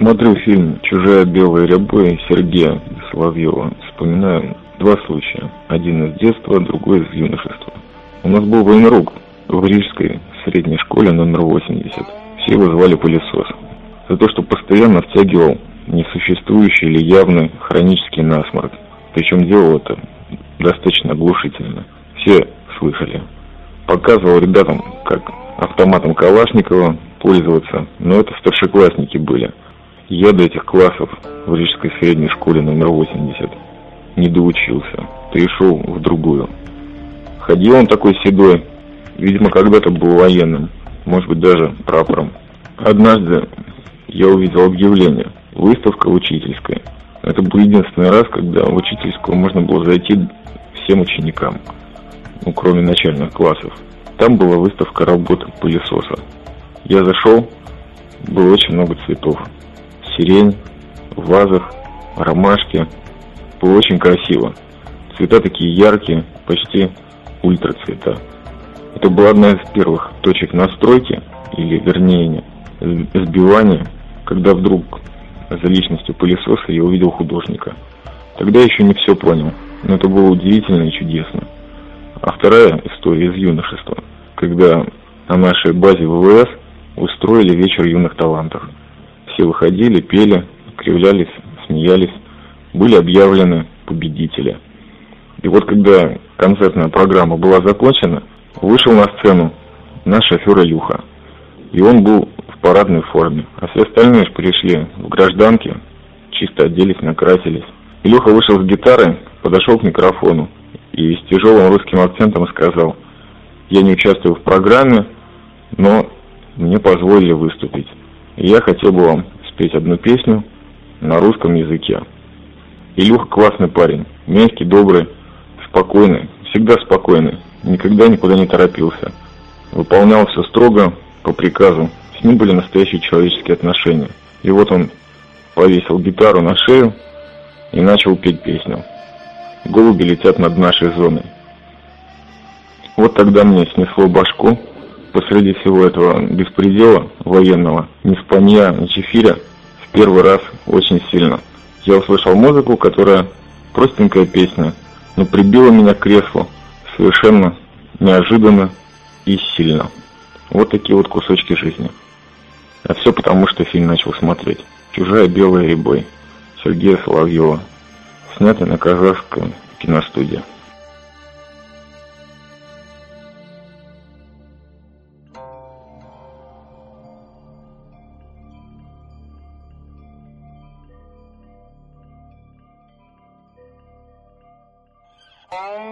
Смотрю фильм «Чужая белая рябой» Сергея Соловьева. Вспоминаю два случая. Один из детства, другой из юношества. У нас был военрук в Рижской средней школе номер 80. Все его звали пылесос. За то, что постоянно втягивал несуществующий или явный хронический насморк. Причем делал это достаточно оглушительно. Все слышали. Показывал ребятам, как автоматом Калашникова пользоваться, но это старшеклассники были. Я до этих классов в Рижской средней школе номер 80 не доучился, перешел в другую. Ходил он такой седой, видимо, когда-то был военным, может быть, даже прапором. Однажды я увидел объявление «Выставка учительская». Это был единственный раз, когда в учительскую можно было зайти всем ученикам, ну, кроме начальных классов. Там была выставка работы пылесоса. Я зашел, было очень много цветов сирень, в вазах, ромашки. Было очень красиво. Цвета такие яркие, почти ультрацвета. Это была одна из первых точек настройки, или вернее сбивания, когда вдруг за личностью пылесоса я увидел художника. Тогда еще не все понял, но это было удивительно и чудесно. А вторая история из юношества, когда на нашей базе ВВС устроили вечер юных талантов. Все выходили, пели, кривлялись, смеялись. Были объявлены победители. И вот когда концертная программа была закончена, вышел на сцену наш шофер Илюха. И он был в парадной форме. А все остальные же пришли в гражданке, чисто оделись, накрасились. Илюха вышел с гитарой, подошел к микрофону и с тяжелым русским акцентом сказал, я не участвую в программе, но мне позволили выступить. Я хотел бы вам спеть одну песню на русском языке. Илюха классный парень, мягкий, добрый, спокойный, всегда спокойный, никогда никуда не торопился. Выполнял все строго, по приказу, с ним были настоящие человеческие отношения. И вот он повесил гитару на шею и начал петь песню. Голуби летят над нашей зоной. Вот тогда мне снесло башку, посреди всего этого беспредела военного, ни спанья, ни чефиря, в первый раз очень сильно. Я услышал музыку, которая простенькая песня, но прибила меня к креслу совершенно неожиданно и сильно. Вот такие вот кусочки жизни. А все потому, что фильм начал смотреть. «Чужая белая рябой» Сергея Соловьева, снятый на казахской киностудии. Oh.